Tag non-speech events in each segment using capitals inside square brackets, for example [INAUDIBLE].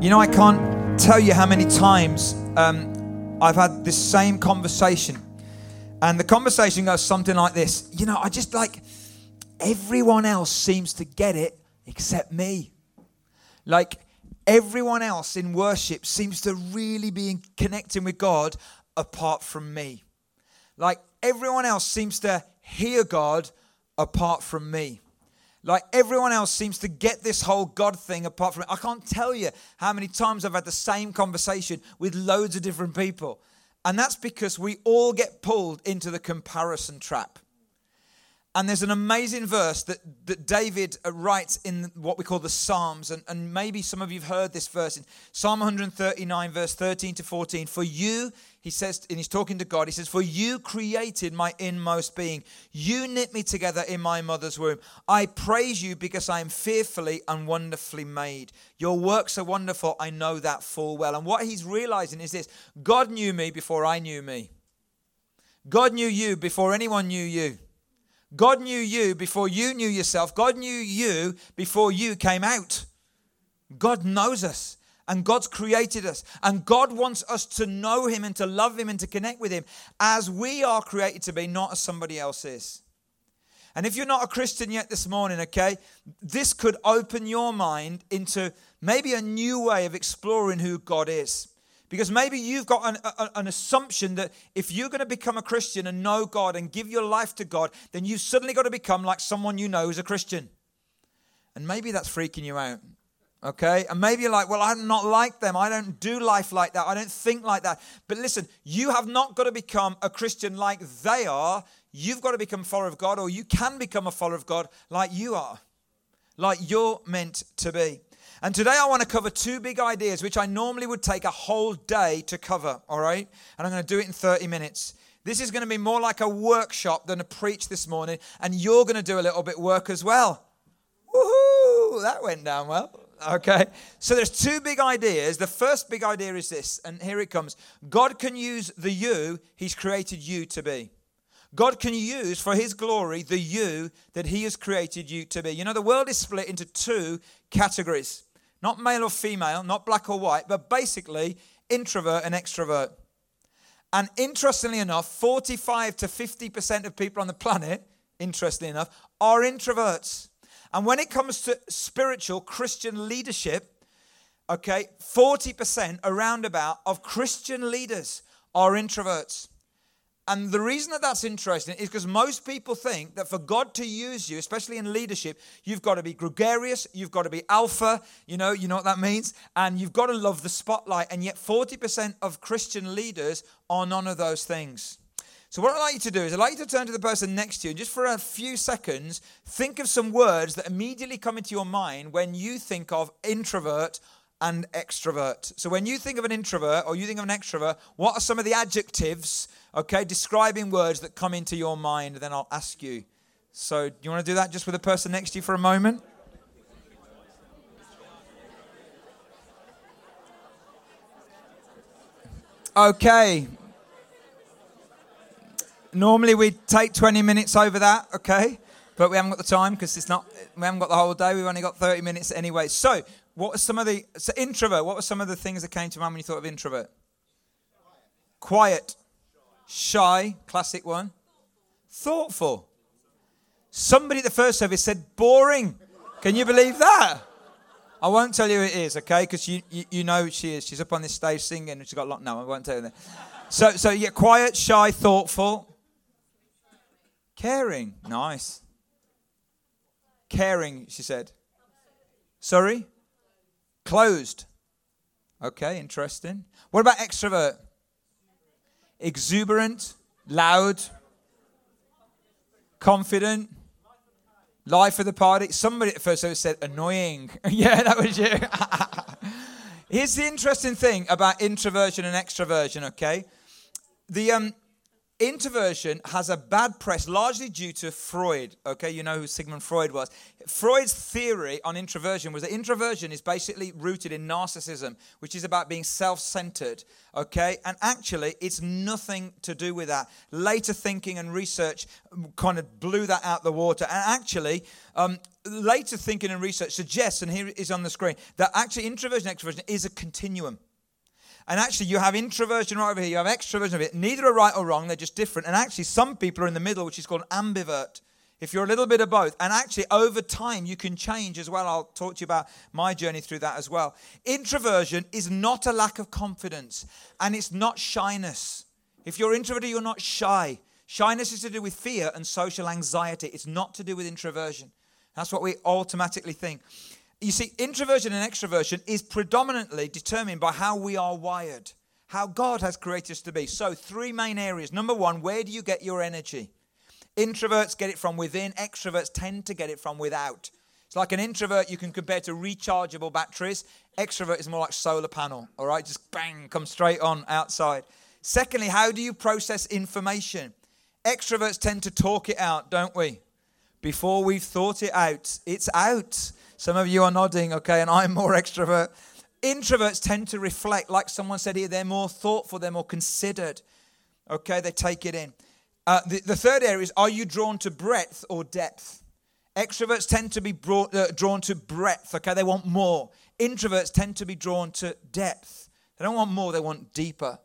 You know, I can't tell you how many times um, I've had this same conversation. And the conversation goes something like this You know, I just like everyone else seems to get it except me. Like everyone else in worship seems to really be connecting with God apart from me. Like everyone else seems to hear God apart from me. Like everyone else seems to get this whole God thing apart from it. I can't tell you how many times I've had the same conversation with loads of different people. And that's because we all get pulled into the comparison trap. And there's an amazing verse that, that David writes in what we call the Psalms. And, and maybe some of you have heard this verse in Psalm 139, verse 13 to 14. For you, he says, and he's talking to God, he says, For you created my inmost being. You knit me together in my mother's womb. I praise you because I am fearfully and wonderfully made. Your works are wonderful. I know that full well. And what he's realizing is this God knew me before I knew me. God knew you before anyone knew you. God knew you before you knew yourself. God knew you before you came out. God knows us and God's created us. And God wants us to know Him and to love Him and to connect with Him as we are created to be, not as somebody else is. And if you're not a Christian yet this morning, okay, this could open your mind into maybe a new way of exploring who God is. Because maybe you've got an, a, an, assumption that if you're going to become a Christian and know God and give your life to God, then you've suddenly got to become like someone you know who's a Christian. And maybe that's freaking you out. Okay? And maybe you're like, well, I'm not like them. I don't do life like that. I don't think like that. But listen, you have not got to become a Christian like they are. You've got to become a follower of God, or you can become a follower of God like you are, like you're meant to be. And today I want to cover two big ideas, which I normally would take a whole day to cover, all right? And I'm going to do it in 30 minutes. This is going to be more like a workshop than a preach this morning, and you're going to do a little bit work as well. Woohoo! That went down well. Okay. So there's two big ideas. The first big idea is this, and here it comes. God can use the you he's created you to be. God can use for his glory the you that he has created you to be. You know, the world is split into two categories. Not male or female, not black or white, but basically introvert and extrovert. And interestingly enough, 45 to 50% of people on the planet, interestingly enough, are introverts. And when it comes to spiritual Christian leadership, okay, 40% around about of Christian leaders are introverts. And the reason that that's interesting is because most people think that for God to use you, especially in leadership, you've got to be gregarious, you've got to be alpha, you know, you know what that means, and you've got to love the spotlight. And yet 40% of Christian leaders are none of those things. So what I'd like you to do is I'd like you to turn to the person next to you and just for a few seconds think of some words that immediately come into your mind when you think of introvert and extrovert. So when you think of an introvert or you think of an extrovert, what are some of the adjectives Okay, describing words that come into your mind, then I'll ask you. So, do you want to do that just with the person next to you for a moment? Okay. Normally we take 20 minutes over that, okay? But we haven't got the time because it's not we haven't got the whole day. We've only got 30 minutes anyway. So, what are some of the so introvert? What were some of the things that came to mind when you thought of introvert? Quiet. Shy, classic one. Thoughtful. Somebody at the first service said boring. Can you believe that? I won't tell you who it is, okay? Because you, you, you, know she is. She's up on this stage singing and she's got a lot. No, I won't tell you that. So, so yeah, quiet, shy, thoughtful. Caring. Nice. Caring, she said. Sorry? Closed. Okay, interesting. What about extrovert? exuberant, loud, confident, life of the party. Somebody at first said annoying. [LAUGHS] yeah, that was you. [LAUGHS] Here's the interesting thing about introversion and extroversion, okay? The, um, introversion has a bad press largely due to Freud. Okay, you know who Sigmund Freud was. Freud's theory on introversion was that introversion is basically rooted in narcissism, which is about being self centered. Okay, and actually, it's nothing to do with that. Later thinking and research kind of blew that out of the water. And actually, um, later thinking and research suggests, and here it is on the screen, that actually introversion extroversion is a continuum. And actually, you have introversion right over here, you have extroversion over here. Neither are right or wrong, they're just different. And actually, some people are in the middle, which is called ambivert. If you're a little bit of both, and actually over time you can change as well. I'll talk to you about my journey through that as well. Introversion is not a lack of confidence, and it's not shyness. If you're introverted, you're not shy. Shyness is to do with fear and social anxiety. It's not to do with introversion. That's what we automatically think. You see, introversion and extroversion is predominantly determined by how we are wired, how God has created us to be. So, three main areas. Number one, where do you get your energy? Introverts get it from within, extroverts tend to get it from without. It's like an introvert you can compare to rechargeable batteries. Extrovert is more like solar panel, all right? Just bang, come straight on outside. Secondly, how do you process information? Extroverts tend to talk it out, don't we? Before we've thought it out, it's out. Some of you are nodding, okay, and I'm more [LAUGHS] extrovert. Introverts tend to reflect, like someone said here, they're more thoughtful, they're more considered. Okay, they take it in. Uh, the, the, third area is are you drawn to breadth or depth? Extroverts tend to be brought, uh, drawn to breadth, okay, they want more. Introverts tend to be drawn to depth. They don't want more, they want deeper.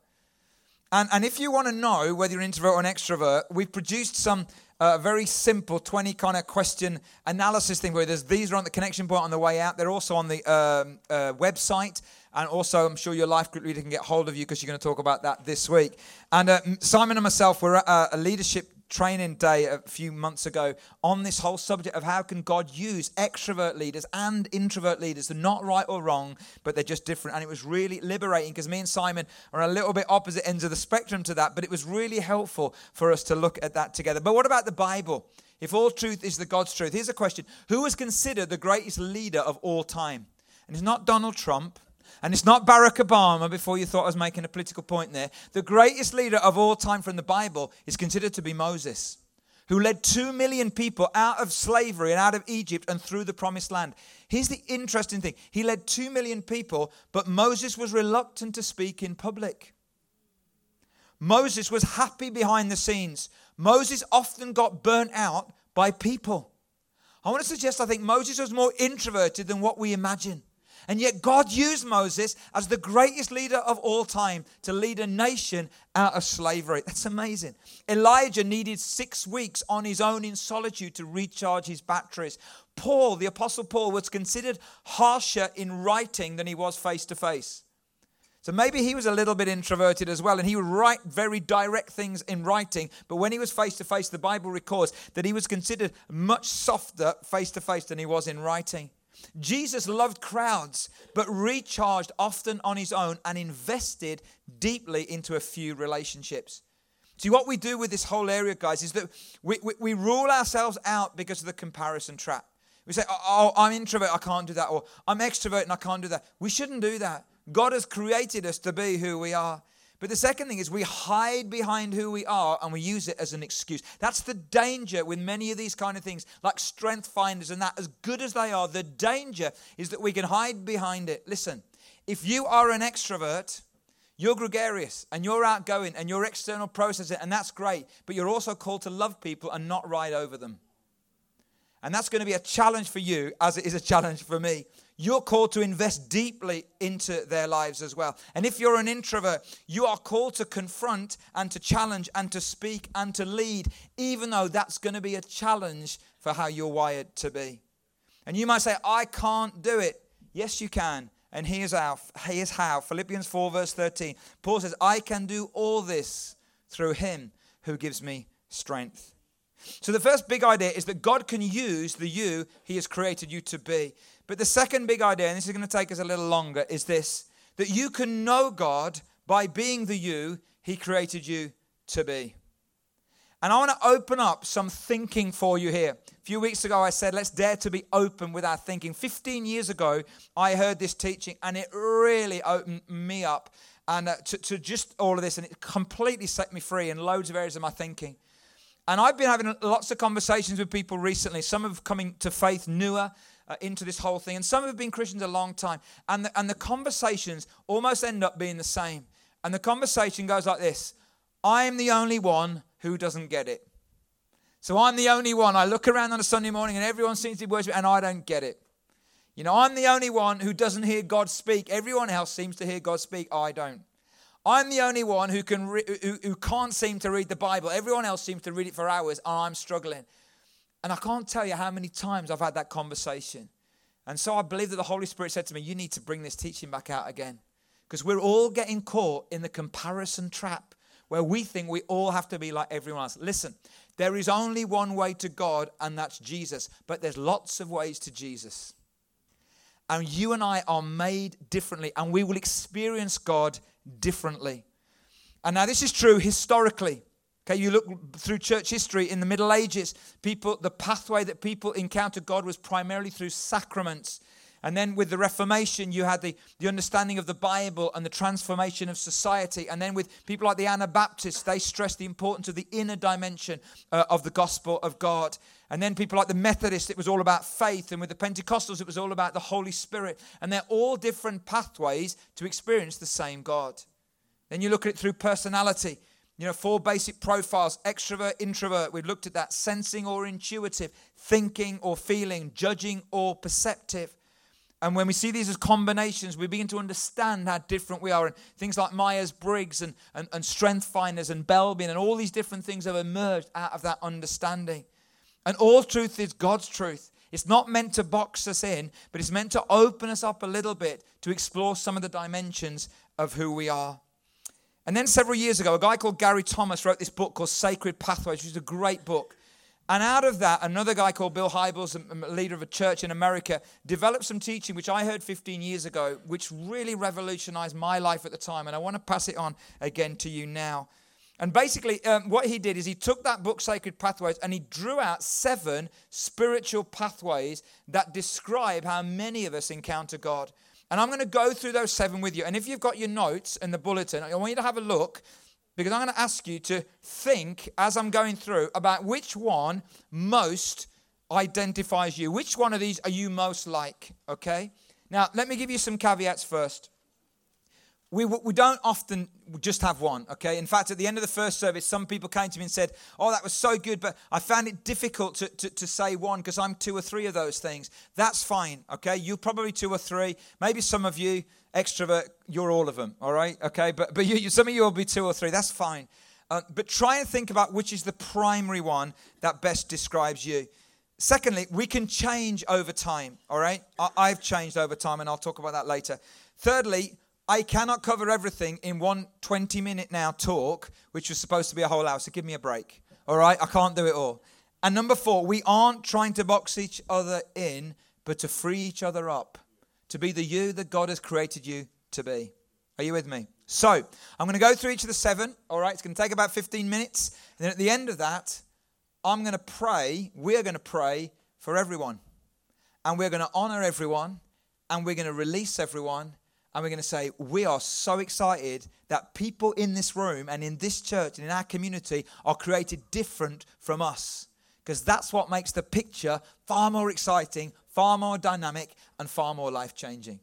And, and if you want to know whether you're an introvert or an extrovert, we've produced some a very simple 20 kind of question analysis thing where there's these are on the connection point on the way out. They're also on the um, uh, website. And also, I'm sure your life group leader can get hold of you because you're going to talk about that this week. And uh, Simon and myself were a leadership training day a few months ago on this whole subject of how can God use extrovert leaders and introvert leaders. They're not right or wrong, but they're just different. And it was really liberating because me and Simon are a little bit opposite ends of the spectrum to that, but it was really helpful for us to look at that together. But what about the Bible? If all truth is the God's truth, here's a question Who is considered the greatest leader of all time? And it's not Donald Trump. And it's not Barack Obama, before you thought I was making a political point there. The greatest leader of all time from the Bible is considered to be Moses, who led two million people out of slavery and out of Egypt and through the promised land. Here's the interesting thing he led two million people, but Moses was reluctant to speak in public. Moses was happy behind the scenes. Moses often got burnt out by people. I want to suggest I think Moses was more introverted than what we imagine. And yet, God used Moses as the greatest leader of all time to lead a nation out of slavery. That's amazing. Elijah needed six weeks on his own in solitude to recharge his batteries. Paul, the Apostle Paul, was considered harsher in writing than he was face to face. So maybe he was a little bit introverted as well, and he would write very direct things in writing. But when he was face to face, the Bible records that he was considered much softer face to face than he was in writing. Jesus loved crowds, but recharged often on his own and invested deeply into a few relationships. See, what we do with this whole area, guys, is that we, we, we rule ourselves out because of the comparison trap. We say, oh, oh, I'm introvert, I can't do that, or I'm extrovert and I can't do that. We shouldn't do that. God has created us to be who we are. But the second thing is we hide behind who we are and we use it as an excuse. That's the danger with many of these kind of things, like strength finders and that, as good as they are, the danger is that we can hide behind it. Listen, if you are an extrovert, you're gregarious and you're outgoing and you're external processing, and that's great, but you're also called to love people and not ride over them. And that's going to be a challenge for you as it is a challenge for me you're called to invest deeply into their lives as well. And if you're an introvert, you are called to confront and to challenge and to speak and to lead, even though that's going to be a challenge for how you're wired to be. And you might say, I can't do it. Yes, you can. And here's how. Here's how. Philippians 4, verse 13. Paul says, I can do all this through him who gives me strength. So the first big idea is that God can use the you he has created you to be. But the second big idea, and this is going to take us a little longer, is this that you can know God by being the you He created you to be. And I want to open up some thinking for you here. A few weeks ago, I said, let's dare to be open with our thinking. 15 years ago, I heard this teaching, and it really opened me up and uh, to, to just all of this, and it completely set me free in loads of areas of my thinking. And I've been having lots of conversations with people recently. Some have coming to faith newer uh, into this whole thing, and some have been Christians a long time. And the, and the conversations almost end up being the same. And the conversation goes like this I am the only one who doesn't get it. So I'm the only one. I look around on a Sunday morning and everyone seems to be worshiping, and I don't get it. You know, I'm the only one who doesn't hear God speak. Everyone else seems to hear God speak. I don't. I'm the only one who, can re- who, who can't seem to read the Bible. Everyone else seems to read it for hours, and I'm struggling. And I can't tell you how many times I've had that conversation. And so I believe that the Holy Spirit said to me, You need to bring this teaching back out again. Because we're all getting caught in the comparison trap where we think we all have to be like everyone else. Listen, there is only one way to God, and that's Jesus. But there's lots of ways to Jesus. And you and I are made differently, and we will experience God differently. And now, this is true historically. Okay, you look through church history in the Middle Ages, people, the pathway that people encountered God was primarily through sacraments. And then with the Reformation, you had the, the understanding of the Bible and the transformation of society. And then with people like the Anabaptists, they stressed the importance of the inner dimension uh, of the gospel of God. And then people like the Methodists, it was all about faith. And with the Pentecostals, it was all about the Holy Spirit. And they're all different pathways to experience the same God. Then you look at it through personality. You know, four basic profiles extrovert, introvert. We've looked at that sensing or intuitive, thinking or feeling, judging or perceptive. And when we see these as combinations, we begin to understand how different we are. And things like Myers Briggs and, and, and Strength Finders and Belbin and all these different things have emerged out of that understanding. And all truth is God's truth. It's not meant to box us in, but it's meant to open us up a little bit to explore some of the dimensions of who we are. And then several years ago, a guy called Gary Thomas wrote this book called Sacred Pathways, which is a great book. And out of that, another guy called Bill Hybels, a leader of a church in America, developed some teaching which I heard 15 years ago, which really revolutionized my life at the time. And I want to pass it on again to you now. And basically, um, what he did is he took that book, Sacred Pathways, and he drew out seven spiritual pathways that describe how many of us encounter God. And I'm going to go through those seven with you. And if you've got your notes and the bulletin, I want you to have a look because I'm going to ask you to think as I'm going through about which one most identifies you. Which one of these are you most like? Okay? Now, let me give you some caveats first. We, we don't often just have one, okay? In fact, at the end of the first service, some people came to me and said, Oh, that was so good, but I found it difficult to, to, to say one because I'm two or three of those things. That's fine, okay? You're probably two or three. Maybe some of you, extrovert, you're all of them, all right? Okay, but, but you, you, some of you will be two or three, that's fine. Uh, but try and think about which is the primary one that best describes you. Secondly, we can change over time, all right? I, I've changed over time, and I'll talk about that later. Thirdly, I cannot cover everything in one 20 minute now talk, which was supposed to be a whole hour, so give me a break, all right? I can't do it all. And number four, we aren't trying to box each other in, but to free each other up to be the you that God has created you to be. Are you with me? So, I'm going to go through each of the seven. All right, it's going to take about 15 minutes. And then at the end of that, I'm going to pray. We're going to pray for everyone. And we're going to honor everyone. And we're going to release everyone. And we're going to say, We are so excited that people in this room and in this church and in our community are created different from us. Because that's what makes the picture far more exciting, far more dynamic, and far more life changing.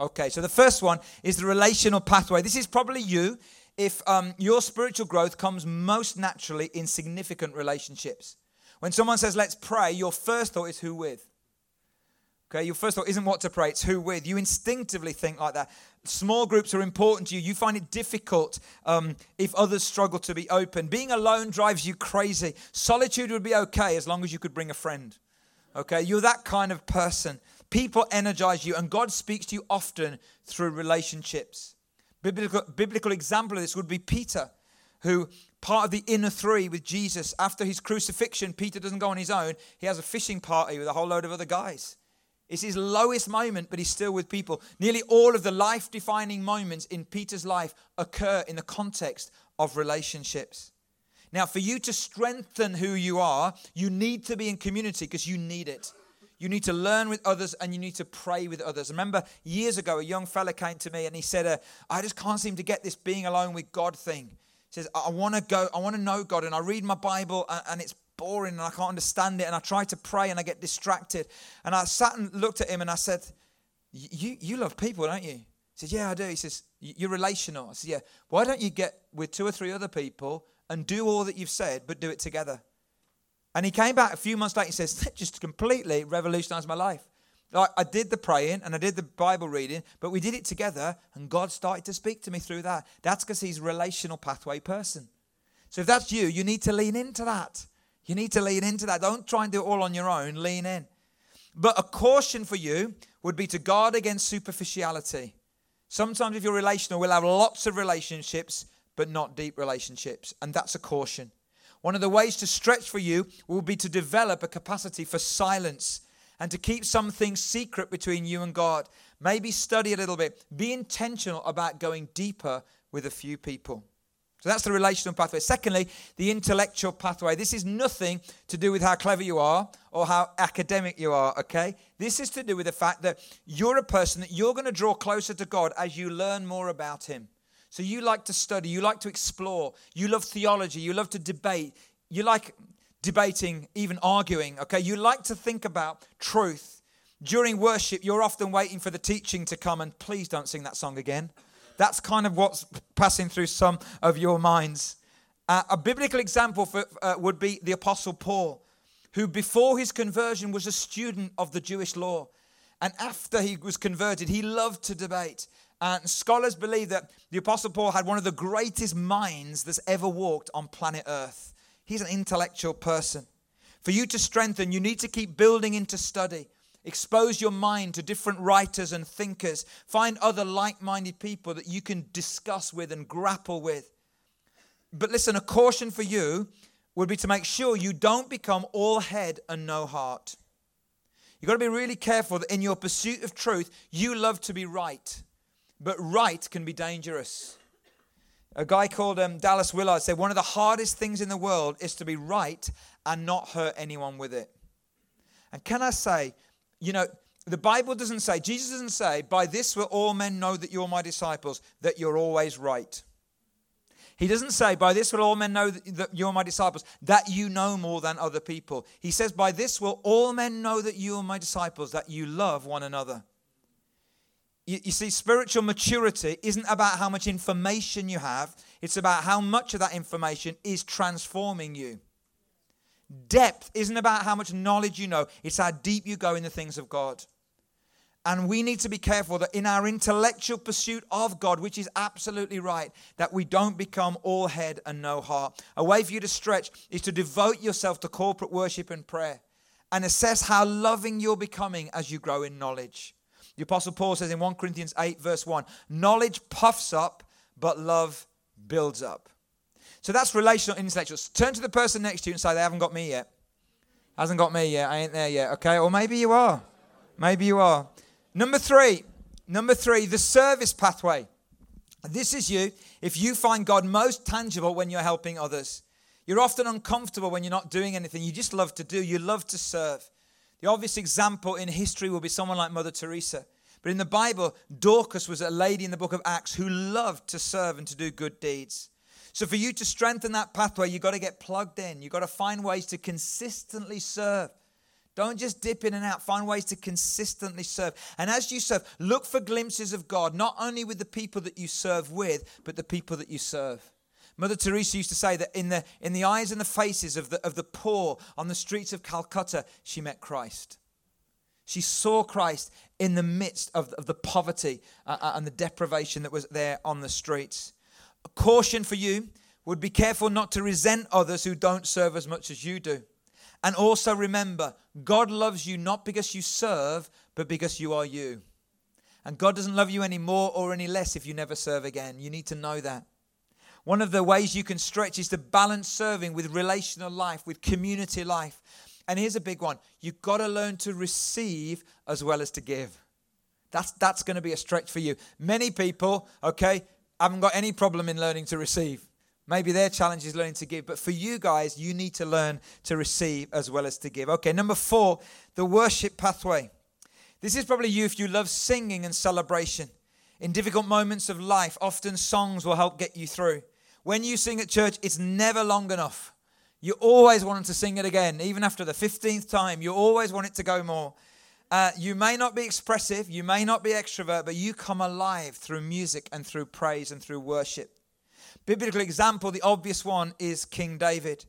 Okay, so the first one is the relational pathway. This is probably you if um, your spiritual growth comes most naturally in significant relationships. When someone says, let's pray, your first thought is who with? Okay, your first thought isn't what to pray, it's who with. You instinctively think like that. Small groups are important to you. You find it difficult um, if others struggle to be open. Being alone drives you crazy. Solitude would be okay as long as you could bring a friend. Okay, you're that kind of person. People energize you, and God speaks to you often through relationships. Biblical, biblical example of this would be Peter, who part of the inner three with Jesus. After his crucifixion, Peter doesn't go on his own. He has a fishing party with a whole load of other guys. It's his lowest moment, but he's still with people. Nearly all of the life defining moments in Peter's life occur in the context of relationships. Now, for you to strengthen who you are, you need to be in community because you need it. you need to learn with others, and you need to pray with others. Remember years ago, a young fella came to me and he said, uh, I just can't seem to get this being alone with God thing. He says, I want to go, I want to know God, and I read my Bible, and it's boring, and I can't understand it, and I try to pray, and I get distracted. And I sat and looked at him, and I said, You, you love people, don't you? He said, Yeah, I do. He says, You're relational. I said, Yeah. Why don't you get with two or three other people and do all that you've said, but do it together? And he came back a few months later. He says, That just completely revolutionized my life. Like I did the praying and I did the Bible reading, but we did it together, and God started to speak to me through that. That's because He's a relational pathway person. So if that's you, you need to lean into that. You need to lean into that. Don't try and do it all on your own. Lean in. But a caution for you would be to guard against superficiality. Sometimes, if you're relational, we'll have lots of relationships, but not deep relationships. And that's a caution. One of the ways to stretch for you will be to develop a capacity for silence and to keep some things secret between you and God. Maybe study a little bit. Be intentional about going deeper with a few people. So that's the relational pathway. Secondly, the intellectual pathway. This is nothing to do with how clever you are or how academic you are, okay? This is to do with the fact that you're a person that you're going to draw closer to God as you learn more about Him. So you like to study, you like to explore, you love theology, you love to debate, you like debating, even arguing, okay? You like to think about truth. During worship, you're often waiting for the teaching to come, and please don't sing that song again. That's kind of what's passing through some of your minds. Uh, a biblical example for, uh, would be the Apostle Paul, who before his conversion was a student of the Jewish law. And after he was converted, he loved to debate. And scholars believe that the Apostle Paul had one of the greatest minds that's ever walked on planet Earth. He's an intellectual person. For you to strengthen, you need to keep building into study. Expose your mind to different writers and thinkers. Find other like minded people that you can discuss with and grapple with. But listen, a caution for you would be to make sure you don't become all head and no heart. You've got to be really careful that in your pursuit of truth, you love to be right. But right can be dangerous. A guy called um, Dallas Willard said one of the hardest things in the world is to be right and not hurt anyone with it. And can I say, you know, the Bible doesn't say, Jesus doesn't say, by this will all men know that you're my disciples, that you're always right. He doesn't say, by this will all men know that you're my disciples, that you know more than other people. He says, by this will all men know that you are my disciples, that you love one another. You, you see, spiritual maturity isn't about how much information you have, it's about how much of that information is transforming you. Depth isn't about how much knowledge you know, it's how deep you go in the things of God. And we need to be careful that in our intellectual pursuit of God, which is absolutely right, that we don't become all head and no heart. A way for you to stretch is to devote yourself to corporate worship and prayer and assess how loving you're becoming as you grow in knowledge. The Apostle Paul says in 1 Corinthians 8, verse 1 knowledge puffs up, but love builds up. So that's relational intellectuals. Turn to the person next to you and say, They haven't got me yet. Hasn't got me yet. I ain't there yet. Okay. Or maybe you are. Maybe you are. Number three. Number three, the service pathway. This is you if you find God most tangible when you're helping others. You're often uncomfortable when you're not doing anything. You just love to do, you love to serve. The obvious example in history will be someone like Mother Teresa. But in the Bible, Dorcas was a lady in the book of Acts who loved to serve and to do good deeds. So, for you to strengthen that pathway, you've got to get plugged in. You've got to find ways to consistently serve. Don't just dip in and out. Find ways to consistently serve. And as you serve, look for glimpses of God, not only with the people that you serve with, but the people that you serve. Mother Teresa used to say that in the, in the eyes and the faces of the, of the poor on the streets of Calcutta, she met Christ. She saw Christ in the midst of, of the poverty uh, uh and the deprivation that was there on the streets. A caution for you would be careful not to resent others who don't serve as much as you do. And also remember, God loves you not because you serve, but because you are you. And God doesn't love you any more or any less if you never serve again. You need to know that. One of the ways you can stretch is to balance serving with relational life, with community life. And here's a big one you've got to learn to receive as well as to give. That's, that's going to be a stretch for you. Many people, okay, haven't got any problem in learning to receive. Maybe their challenge is learning to give, but for you guys, you need to learn to receive as well as to give. Okay, number four, the worship pathway. This is probably you if you love singing and celebration. In difficult moments of life, often songs will help get you through. When you sing at church, it's never long enough. You always want to sing it again, even after the 15th time. You always want it to go more. Uh, you may not be expressive, you may not be extrovert, but you come alive through music and through praise and through worship. Biblical example, the obvious one is King David.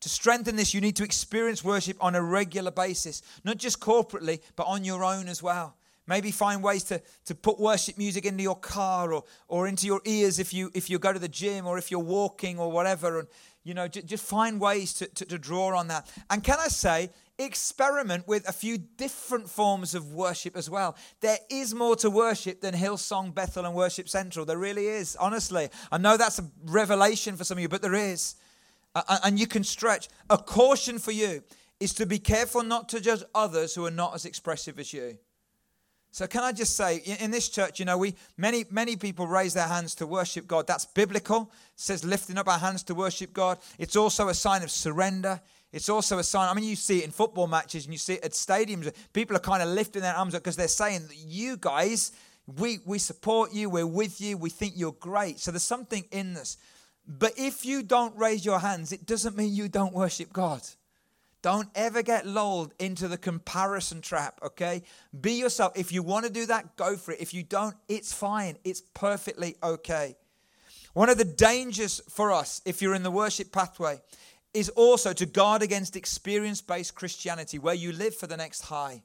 To strengthen this, you need to experience worship on a regular basis, not just corporately, but on your own as well. Maybe find ways to, to put worship music into your car or, or into your ears if you, if you go to the gym or if you're walking or whatever. And, you know, j- just find ways to, to, to draw on that. And can I say, experiment with a few different forms of worship as well. There is more to worship than Hillsong, Bethel, and Worship Central. There really is, honestly. I know that's a revelation for some of you, but there is. And you can stretch. A caution for you is to be careful not to judge others who are not as expressive as you. So can I just say, in this church, you know, we many many people raise their hands to worship God. That's biblical. It says lifting up our hands to worship God. It's also a sign of surrender. It's also a sign. I mean, you see it in football matches and you see it at stadiums. People are kind of lifting their arms up because they're saying, "You guys, we we support you. We're with you. We think you're great." So there's something in this. But if you don't raise your hands, it doesn't mean you don't worship God. Don't ever get lulled into the comparison trap, okay? Be yourself. If you want to do that, go for it. If you don't, it's fine. It's perfectly okay. One of the dangers for us, if you're in the worship pathway, is also to guard against experience based Christianity, where you live for the next high.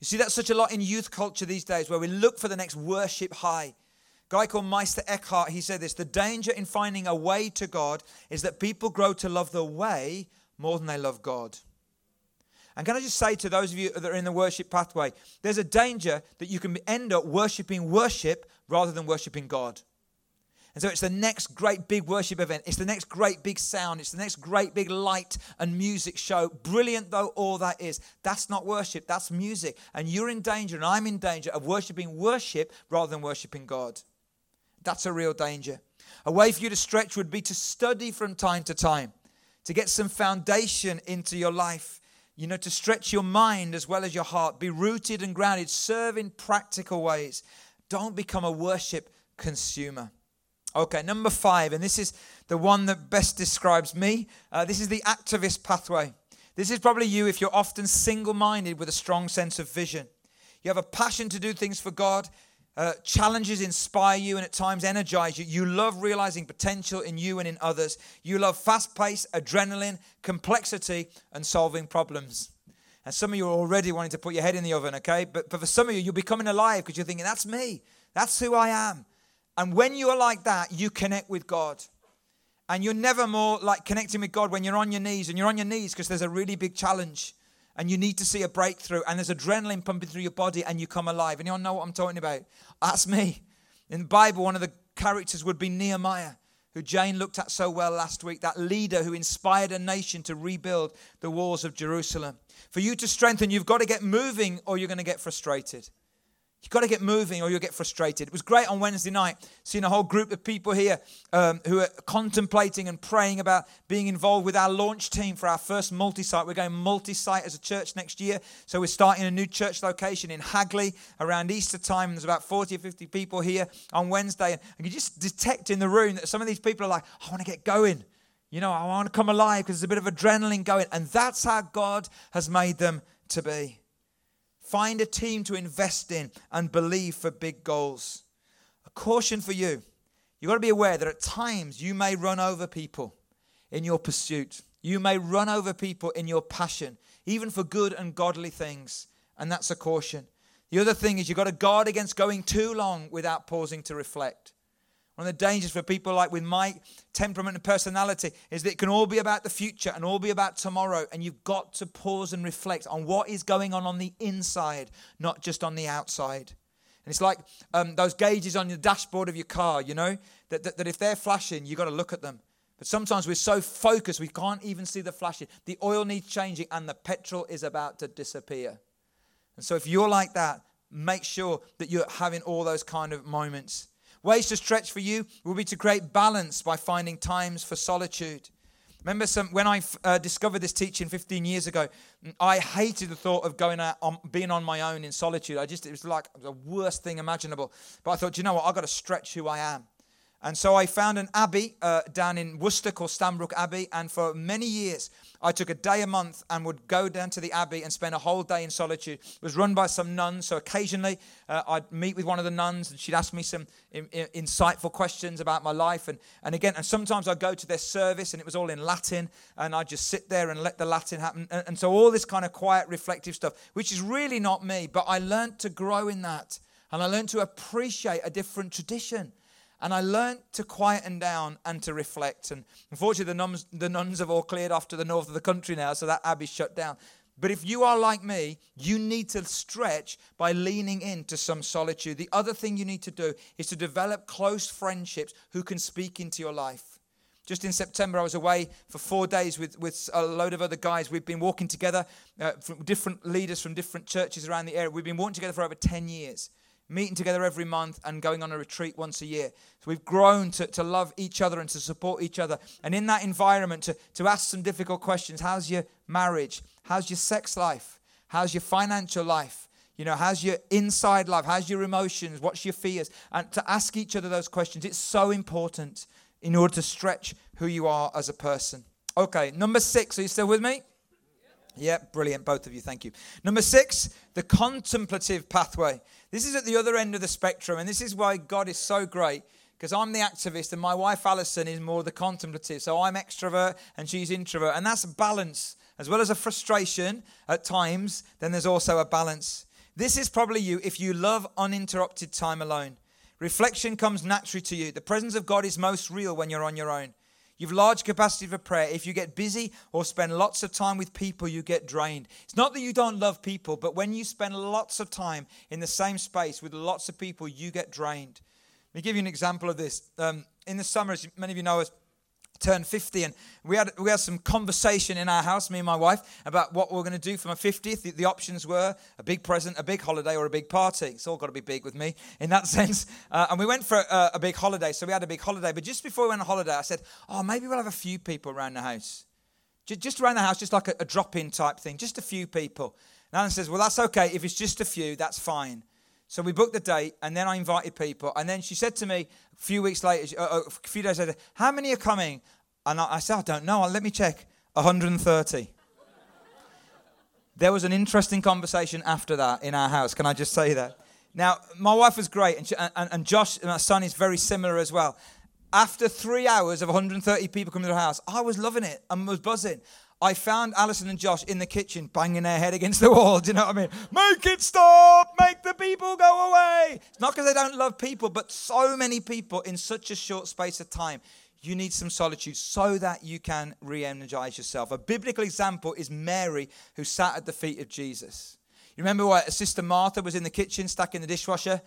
You see, that's such a lot in youth culture these days, where we look for the next worship high. A guy called Meister Eckhart, he said this the danger in finding a way to God is that people grow to love the way more than they love God. And can I just say to those of you that are in the worship pathway, there's a danger that you can end up worshiping worship rather than worshiping God. And so it's the next great big worship event. It's the next great big sound. It's the next great big light and music show. Brilliant though all that is. That's not worship, that's music. And you're in danger, and I'm in danger of worshiping worship rather than worshiping God. That's a real danger. A way for you to stretch would be to study from time to time to get some foundation into your life, you know, to stretch your mind as well as your heart, be rooted and grounded, serve in practical ways. Don't become a worship consumer. Okay, number five, and this is the one that best describes me. Uh, this is the activist pathway. This is probably you if you're often single minded with a strong sense of vision. You have a passion to do things for God, uh, challenges inspire you and at times energize you. You love realizing potential in you and in others. You love fast pace, adrenaline, complexity, and solving problems. And some of you are already wanting to put your head in the oven, okay? But, but for some of you, you're becoming alive because you're thinking, that's me. That's who I am. And when you are like that, you connect with God. And you're never more like connecting with God when you're on your knees. And you're on your knees because there's a really big challenge and you need to see a breakthrough and there's adrenaline pumping through your body and you come alive. All know what I'm talking about? That's me. In the Bible, one of the characters would be Nehemiah, who Jane looked at so well last week, that leader who inspired a nation to rebuild the walls of Jerusalem. For you to strengthen, you've got to get moving or you're going to get frustrated. You've got to get moving or you'll get frustrated. It was great on Wednesday night seeing a whole group of people here um, who are contemplating and praying about being involved with our launch team for our first multi site. We're going multi site as a church next year. So we're starting a new church location in Hagley around Easter time. There's about 40 or 50 people here on Wednesday. And you just detect in the room that some of these people are like, I want to get going. You know, I want to come alive because there's a bit of adrenaline going. And that's how God has made them to be. Find a team to invest in and believe for big goals. A caution for you you've got to be aware that at times you may run over people in your pursuit. You may run over people in your passion, even for good and godly things. And that's a caution. The other thing is you've got to guard against going too long without pausing to reflect. One of the dangers for people like with my temperament and personality is that it can all be about the future and all be about tomorrow. And you've got to pause and reflect on what is going on on the inside, not just on the outside. And it's like um, those gauges on the dashboard of your car, you know, that, that, that if they're flashing, you've got to look at them. But sometimes we're so focused, we can't even see the flashing. The oil needs changing and the petrol is about to disappear. And so if you're like that, make sure that you're having all those kind of moments. Ways to stretch for you will be to create balance by finding times for solitude. Remember, some, when I uh, discovered this teaching 15 years ago, I hated the thought of going out, on, being on my own in solitude. I just, it was like the worst thing imaginable. But I thought, you know what? I've got to stretch who I am. And so I found an abbey uh, down in Worcester called Stanbrook Abbey. And for many years, I took a day a month and would go down to the abbey and spend a whole day in solitude. It was run by some nuns. So occasionally uh, I'd meet with one of the nuns and she'd ask me some in, in, insightful questions about my life. And, and again, and sometimes I'd go to their service and it was all in Latin. And I'd just sit there and let the Latin happen. And, and so all this kind of quiet, reflective stuff, which is really not me. But I learned to grow in that. And I learned to appreciate a different tradition. And I learned to quieten down and to reflect. And unfortunately, the nuns, the nuns have all cleared off to the north of the country now, so that abbey's shut down. But if you are like me, you need to stretch by leaning into some solitude. The other thing you need to do is to develop close friendships who can speak into your life. Just in September, I was away for four days with, with a load of other guys. We've been walking together, uh, from different leaders from different churches around the area. We've been walking together for over 10 years meeting together every month and going on a retreat once a year. So we've grown to, to love each other and to support each other. And in that environment, to, to ask some difficult questions how's your marriage? How's your sex life? How's your financial life? You know, how's your inside life? How's your emotions? What's your fears? And to ask each other those questions, it's so important in order to stretch who you are as a person. Okay, number six. Are you still with me? Yeah, brilliant. Both of you. Thank you. Number six, the contemplative pathway. This is at the other end of the spectrum, and this is why God is so great because I'm the activist and my wife Alison is more the contemplative. So I'm extrovert and she's introvert, and that's a balance as well as a frustration at times. Then there's also a balance. This is probably you if you love uninterrupted time alone. Reflection comes naturally to you. The presence of God is most real when you're on your own. You've large capacity for prayer. If you get busy or spend lots of time with people, you get drained. It's not that you don't love people, but when you spend lots of time in the same space with lots of people, you get drained. Let me give you an example of this. Um, in the summer, as many of you know, turned 50 and we had we had some conversation in our house me and my wife about what we are going to do for my 50th the, the, options were a big present a big holiday or a big party. It's all got to be big with me in that [LAUGHS] sense. Uh, and we went for a, a, big holiday so we had a big holiday. But just before we went on holiday i said oh maybe we'll have a few people around the house. Just, just around the house just like a, a drop-in type thing just a few people. And alan says well that's okay. If it's just a few that's fine so we booked the date, and then I invited people. And then she said to me a few weeks later, uh, uh, a few days later, How many are coming? And I, said, I don't know. Let me check. 130. there was an interesting conversation after that in our house. Can I just say that? Now, my wife was great, and, she, and, and Josh, my son, is very similar as well. After three hours of 130 people coming to the house, I was loving it and was buzzing. I found Alison and Josh in the kitchen banging their head against the wall. [LAUGHS] Do you know what I mean? Make it stop! Make the people go away! It's not because they don't love people, but so many people in such a short space of time you need some solitude so that you can re energize yourself. A biblical example is Mary, who sat at the feet of Jesus. You remember what Sister Martha was in the kitchen, stuck in the dishwasher?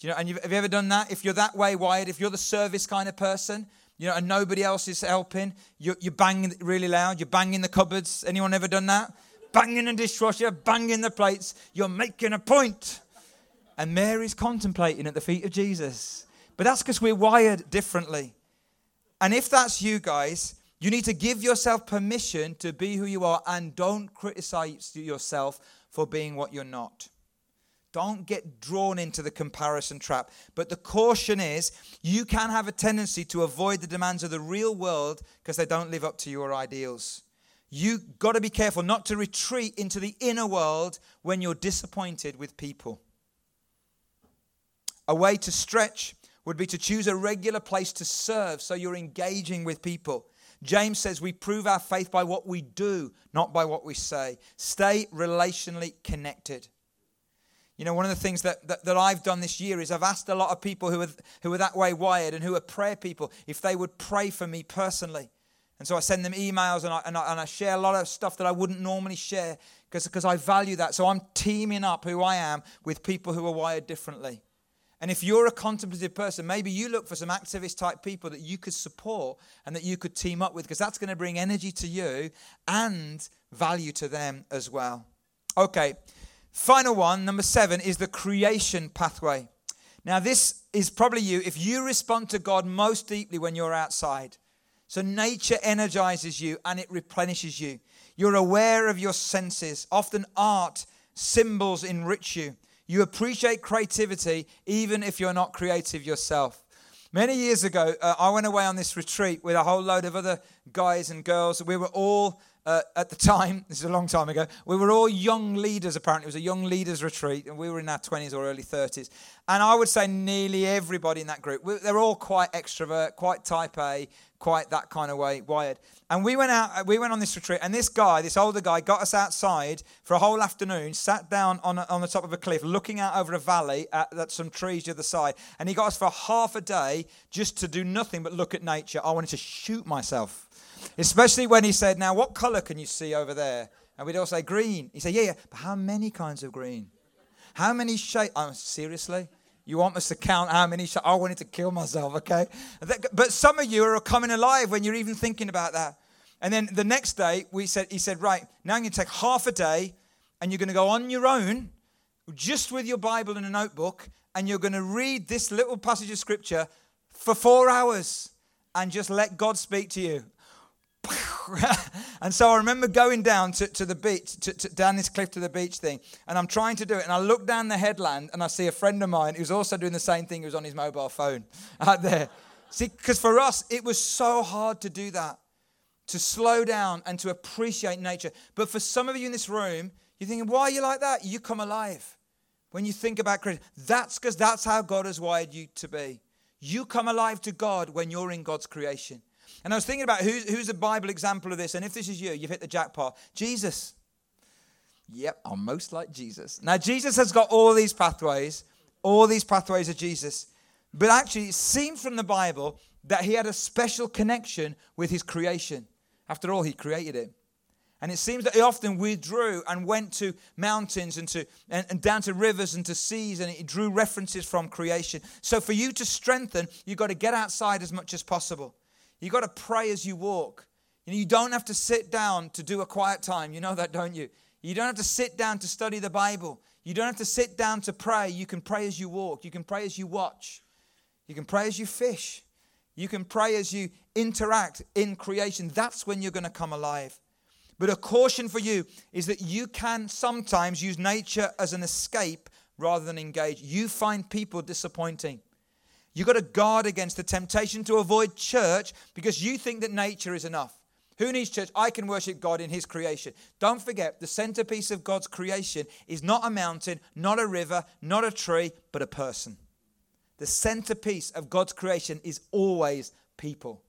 You know, and have you ever done that? If you're that way wired, if you're the service kind of person, you know, and nobody else is helping, you're, you're banging really loud, you're banging the cupboards. Anyone ever done that? Banging the dishwasher, banging the plates, you're making a point. And Mary's contemplating at the feet of Jesus. But that's because we're wired differently. And if that's you guys, you need to give yourself permission to be who you are and don't criticize yourself for being what you're not. Don't get drawn into the comparison trap. But the caution is you can have a tendency to avoid the demands of the real world because they don't live up to your ideals. You got to be careful not to retreat into the inner world when you're disappointed with people. A way to stretch would be to choose a regular place to serve so you're engaging with people. James says we prove our faith by what we do, not by what we say. Stay relationally connected. You know, one of the things that, that, that, I've done this year is I've asked a lot of people who are, who are that way wired and who are prayer people if they would pray for me personally. And so I send them emails and I, and I, and I share a lot of stuff that I wouldn't normally share because I value that. So I'm teaming up who I am with people who are wired differently. And if you're a contemplative person, maybe you look for some activist type people that you could support and that you could team up with because that's going to bring energy to you and value to them as well. Okay, final one, number seven, is the creation pathway. Now, this is probably you if you respond to God most deeply when you're outside. So, nature energizes you and it replenishes you. You're aware of your senses. Often, art, symbols enrich you. You appreciate creativity even if you're not creative yourself. Many years ago, uh, I went away on this retreat with a whole load of other guys and girls. We were all uh, at the time, [LAUGHS] this is a long time ago, we were all young leaders apparently. It was a young leaders retreat, and we were in our 20s or early 30s. And I would say nearly everybody in that group, they're all quite extrovert, quite type A, quite that kind of way wired. And we went out, we went on this retreat, and this guy, this older guy, got us outside for a whole afternoon, sat down on, a, on the top of a cliff, looking out over a valley at, at some trees the other side. And he got us for half a day just to do nothing but look at nature. I wanted to shoot myself. Especially when he said, Now, what color can you see over there? And we'd all say, Green. He said, Yeah, yeah, but how many kinds of green? How many shapes? Oh, seriously? You want us to count how many shapes? I wanted to kill myself, okay? But some of you are coming alive when you're even thinking about that. And then the next day, we said, he said, Right, now I'm going to take half a day and you're going to go on your own, just with your Bible and a notebook, and you're going to read this little passage of scripture for four hours and just let God speak to you. [LAUGHS] and so I remember going down to, to the beach, to, to, down this cliff to the beach thing, and I'm trying to do it. And I look down the headland and I see a friend of mine who's also doing the same thing, who's on his mobile phone [LAUGHS] out there. See, because for us, it was so hard to do that, to slow down and to appreciate nature. But for some of you in this room, you're thinking, why are you like that? You come alive. When you think about creation, that's because that's how God has wired you to be. You come alive to God when you're in God's creation. And I was thinking about who's, who's a Bible example of this. And if this is you, you've hit the jackpot. Jesus. Yep, I'm most like Jesus. Now, Jesus has got all these pathways, all these pathways of Jesus. But actually, it seems from the Bible that he had a special connection with his creation. After all, he created it. And it seems that he often withdrew and went to mountains and, to, and, and, down to rivers and to seas, and he drew references from creation. So, for you to strengthen, you've got to get outside as much as possible. You got to pray as you walk. You, know, you don't have to sit down to do a quiet time. You know that, don't you? You don't have to sit down to study the Bible. You don't have to sit down to pray. You can pray as you walk. You can pray as you watch. You can pray as you fish. You can pray as you interact in creation. That's when you're going to come alive. But a caution for you is that you can sometimes use nature as an escape rather than engage. You find people disappointing. You've got to guard against the temptation to avoid church because you think that nature is enough. Who needs church? I can worship God in His creation. Don't forget, the centerpiece of God's creation is not a mountain, not a river, not a tree, but a person. The centerpiece of God's creation is always people.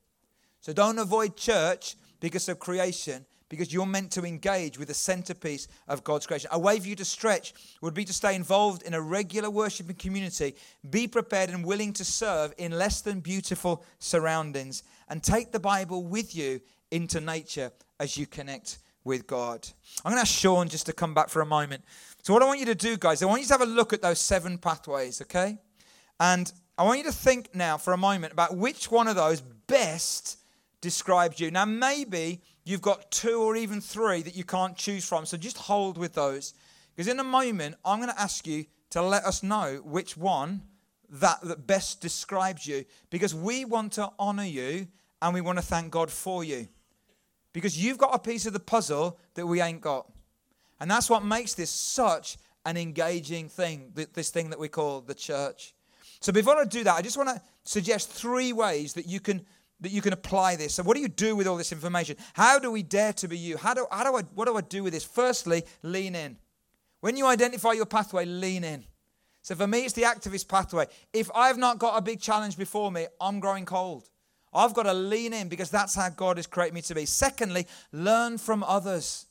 So don't avoid church because of creation because you're meant to engage with the centerpiece of God's creation. A way for you to stretch would be to stay involved in a regular worshiping community, be prepared and willing to serve in less than beautiful surroundings, and take the Bible with you into nature as you connect with God. I'm going to ask Sean just to come back for a moment. So, what I want you to do, guys, I want you to have a look at those seven pathways, okay? And I want you to think now for a moment about which one of those best describes you. Now, maybe you've got two or even three that you can't choose from. So just hold with those. Because in a moment, I'm going to ask you to let us know which one that, that best describes you. Because we want to honor you and we want to thank God for you. Because you've got a piece of the puzzle that we ain't got. And that's what makes this such an engaging thing, this thing that we call the church. So before I do that, I just want to suggest three ways that you can that you can apply this. So, what do you do with all this information? How do we dare to be you? How do, how do I, what do I do with this? Firstly, lean in. When you identify your pathway, lean in. So, for me, it's the activist pathway. If I've not got a big challenge before me, I'm growing cold. I've got to lean in because that's how God has created me to be. Secondly, learn from others.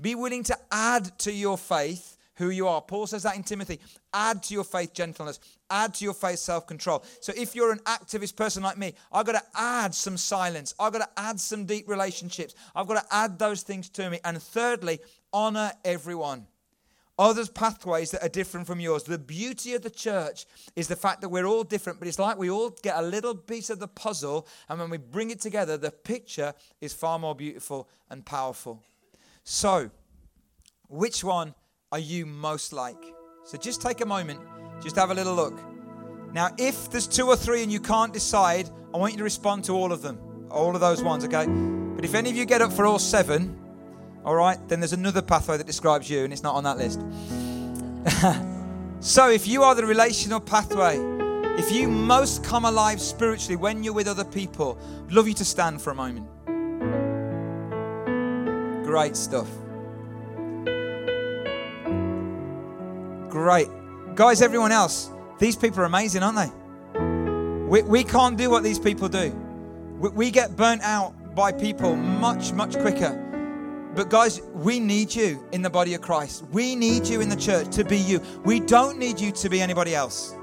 Be willing to add to your faith who you are. Paul says that in Timothy. Add to your faith gentleness, add to your faith self control. So if you're an activist person like me, I've got to add some silence, I've got to add some deep relationships, I've got to add those things to me. And thirdly, honor everyone. Others' pathways that are different from yours. The beauty of the church is the fact that we're all different, but it's like we all get a little piece of the puzzle, and when we bring it together, the picture is far more beautiful and powerful. So, which one are you most like? So just take a moment, just have a little look. Now, if there's two or three and you can't decide, I want you to respond to all of them, all of those ones, okay? But if any of you get up for all seven, all right, then there's another pathway that describes you and it's not on that list. [LAUGHS] so if you are the relational pathway, if you most come alive spiritually when you're with other people, I'd love you to stand for a moment. Great stuff. Great. Guys, everyone else, these people are amazing, aren't they? We, we can't do what these people do. We, we get burnt out by people much, much quicker. But guys, we need you in the body of Christ. We need you in the church to be you. We don't need you to be anybody else.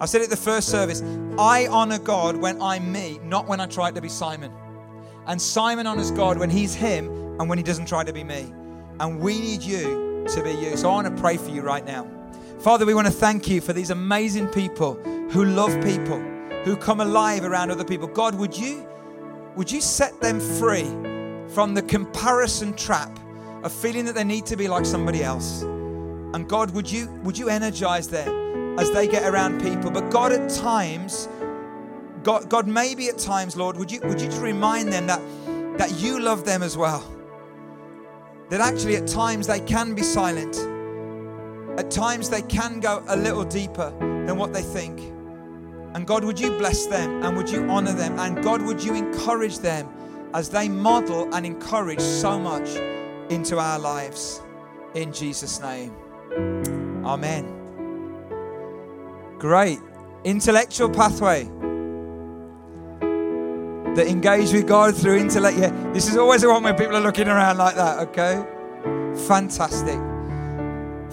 I said it the first service. I honor God when I'm me, not when I try to be Simon. And Simon honors God when he's him and when he doesn't try to be me. And we need you to be you. So I want to pray for you right now. Father, we want to thank you for these amazing people who love people, who come alive around other people. God, would you would you set them free from the comparison trap of feeling that they need to be like somebody else? And God, would you would you energize them as they get around people? But God, at times, God, God, maybe at times, Lord, would you would you just remind them that that you love them as well? That actually at times they can be silent at times, they can go a little deeper than what they think. And God, would you bless them and would you honor them? And God, would you encourage them as they model and encourage so much into our lives? In Jesus' name. Amen. Great. Intellectual pathway that engage with God through intellect. Yeah, this is always the one where people are looking around like that, okay? Fantastic.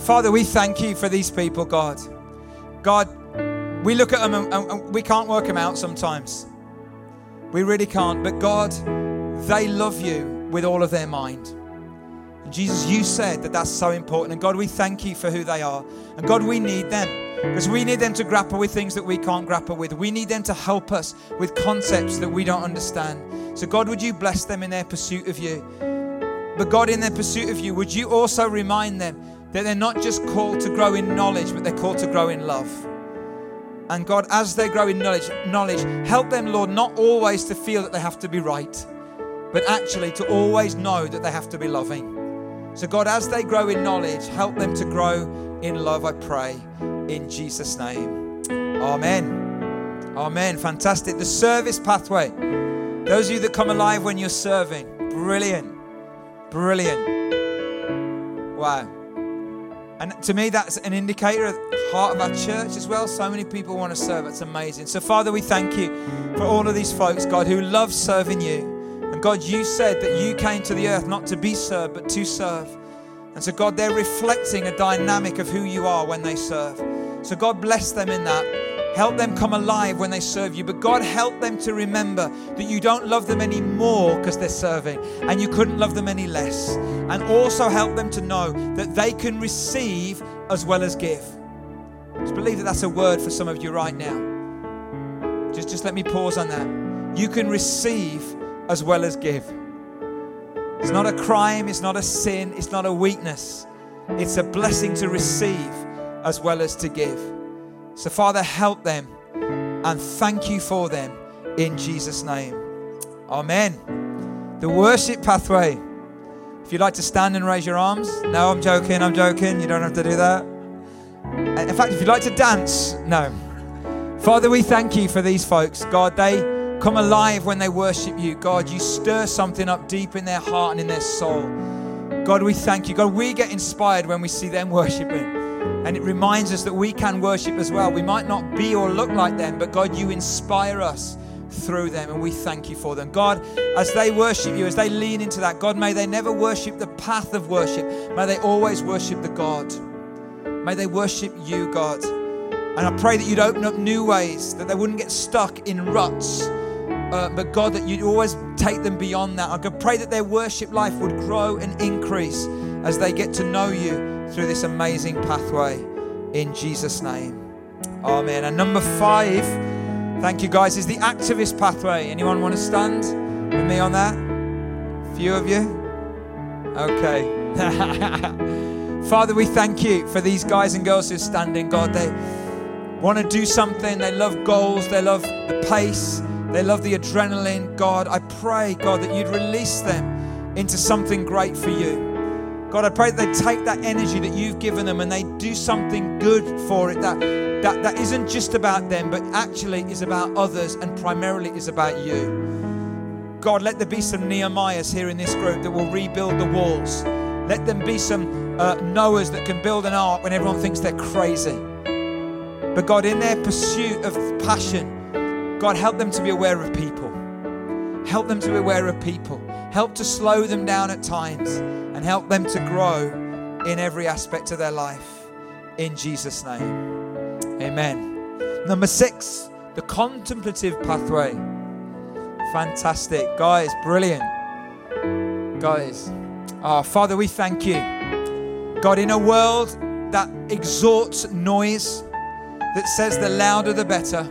Father, we thank you for these people, God. God, we look at them and, and we can't work them out sometimes. We really can't. But God, they love you with all of their mind. And Jesus, you said that that's so important. And God, we thank you for who they are. And God, we need them because we need them to grapple with things that we can't grapple with. We need them to help us with concepts that we don't understand. So, God, would you bless them in their pursuit of you? But, God, in their pursuit of you, would you also remind them that they're not just called to grow in knowledge, but they're called to grow in love. And God, as they grow in knowledge, knowledge, help them, Lord, not always to feel that they have to be right, but actually to always know that they have to be loving. So, God, as they grow in knowledge, help them to grow in love, I pray, in Jesus' name. Amen. Amen. Fantastic. The service pathway. Those of you that come alive when you're serving, brilliant. Brilliant. Wow. And to me, that's an indicator of the heart of our church as well. So many people want to serve. It's amazing. So, Father, we thank you for all of these folks, God, who love serving you. And God, you said that you came to the earth not to be served, but to serve. And so, God, they're reflecting a dynamic of who you are when they serve. So, God, bless them in that. Help them come alive when they serve you. But God, help them to remember that you don't love them any more because they're serving, and you couldn't love them any less. And also help them to know that they can receive as well as give. Just believe that that's a word for some of you right now. Just, just let me pause on that. You can receive as well as give. It's not a crime, it's not a sin, it's not a weakness. It's a blessing to receive as well as to give. So, Father, help them and thank you for them in Jesus' name. Amen. The worship pathway. If you'd like to stand and raise your arms, no, I'm joking, I'm joking. You don't have to do that. Uh, in fact, if you'd like to dance, no. Father, we thank you for these folks. God, they come alive when they worship you. God, you stir something up deep in their heart and in their soul. God, we thank you. God, we get inspired when we see them [LAUGHS] worshiping. And it reminds us that we can worship as well. We might not be or look like them, but God, you inspire us through them, and we thank you for them. God, as they worship you, as they lean into that, God, may they never worship the path of worship. May they always worship the God. May they worship you, God. And I pray that you'd open up new ways, that they wouldn't get stuck in ruts. Uh, but God, that you'd always take them beyond that. I pray that their worship life would grow and increase as they get to know you through this amazing pathway in Jesus' name. Amen. And number five, thank you guys, is the activist pathway. Anyone want to stand with me on that? A few of you? Okay. [LAUGHS] Father, we thank you for these guys and girls who are standing, God. They want to do something. They love goals, they love the pace, they love the adrenaline. God, I pray, God, that you'd release them into something great for you. God, I pray that they take that energy that you've given them and they do something good for it that, that, that isn't just about them, but actually is about others and primarily is about you. God, let there be some Nehemiahs here in this group that will rebuild the walls. Let them be some uh, Noahs that can build an ark when everyone thinks they're crazy. But God, in their pursuit of passion, God, help them to be aware of people. Help them to be aware of people. Help to slow them down at times and help them to grow in every aspect of their life. In Jesus' name. Amen. Number six, the contemplative pathway. Fantastic. Guys, brilliant. Guys, oh, Father, we thank you. God, in a world that exhorts noise, that says the louder the better,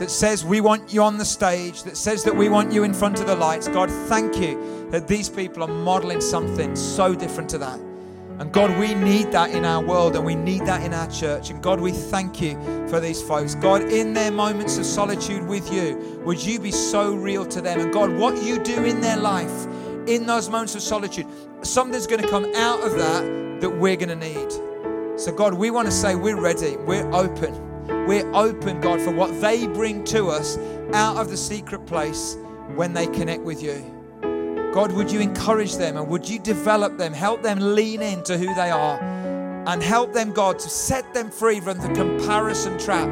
that says we want you on the stage, that says that we want you in front of the lights. God, thank you that these people are modeling something so different to that. And God, we need that in our world and we need that in our church. And God, we thank you for these folks. God, in their moments of solitude with you, would you be so real to them? And God, what you do in their life, in those moments of solitude, something's going to come out of that that we're going to need. So, God, we want to say we're ready, we're open. We're open, God, for what they bring to us out of the secret place when they connect with you. God, would you encourage them and would you develop them, help them lean into who they are, and help them, God, to set them free from the comparison trap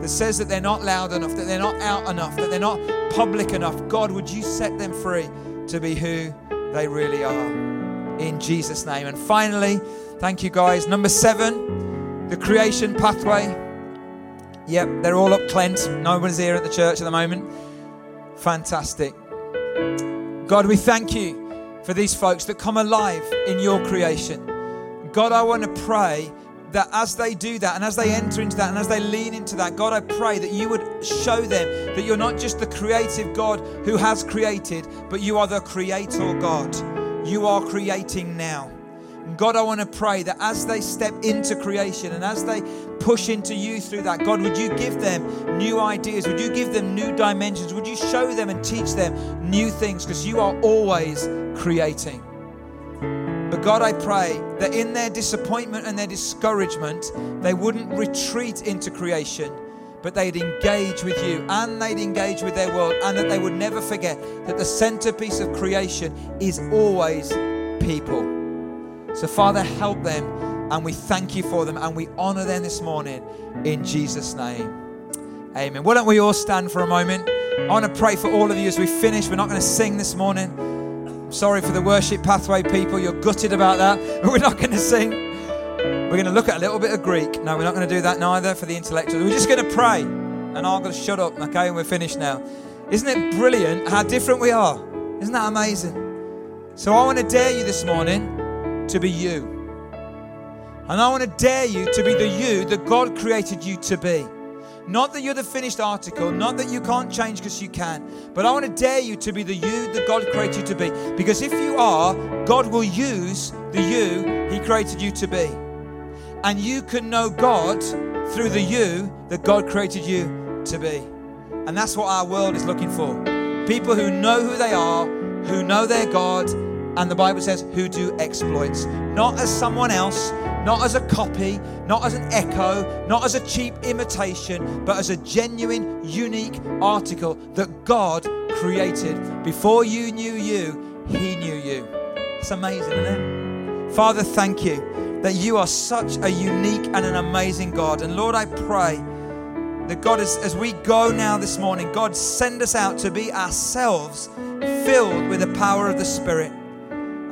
that says that they're not loud enough, that they're not out enough, that they're not public enough. God, would you set them free to be who they really are? In Jesus' name. And finally, thank you guys. Number seven, the creation pathway. Yep, they're all up Clent. No one's here at the church at the moment. Fantastic. God, we thank you for these folks that come alive in your creation. God, I want to pray that as they do that and as they enter into that and as they lean into that, God, I pray that you would show them that you're not just the creative God who has created, but you are the creator God. You are creating now. God, I want to pray that as they step into creation and as they push into you through that, God, would you give them new ideas? Would you give them new dimensions? Would you show them and teach them new things? Because you are always creating. But God, I pray that in their disappointment and their discouragement, they wouldn't retreat into creation, but they'd engage with you and they'd engage with their world, and that they would never forget that the centerpiece of creation is always people. So, Father, help them, and we thank you for them, and we honor them this morning in Jesus' name. Amen. Why don't we all stand for a moment? I want to pray for all of you as we finish. We're not going to sing this morning. I'm sorry for the worship pathway people. You're gutted about that. [LAUGHS] But we're not going to sing. We're going to look at a little bit of Greek. No, we're not going to do that neither for the intellectuals. We're just going to pray. And I'm going to shut up, okay? And we're finished now. Isn't it brilliant how different we are? Isn't that amazing? So I want to dare you this morning to be you. And I want to dare you to be the you that God created you to be. Not that you're the finished article, not that you can't change because you can, but I want to dare you to be the you that God created you to be. Because if you are, God will use the you He created you to be. And you can know God through the you that God created you to be. And that's what our world is looking for. People who know who they are, who know their God, and the Bible says, who do exploits. Not as someone else, not as a copy, not as an echo, not as a cheap imitation, but as a genuine, unique article that God created. Before you knew you, He knew you. It's amazing, isn't it? Father, thank you that you are such a unique and an amazing God. And Lord, I pray that God, as, as we go now this morning, God, send us out to be ourselves filled with the power of the Spirit.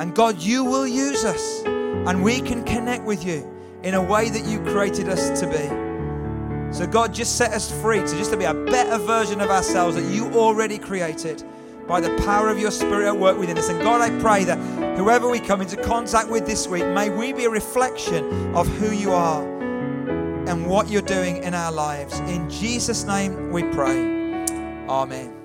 And God, you will use us and we can connect with you in a way that you created us to be. So, God, just set us free to just to be a better version of ourselves that you already created by the power of your Spirit at work within us. And God, I pray that whoever we come into contact with this week, may we be a reflection of who you are and what you're doing in our lives. In Jesus' name we pray. Amen.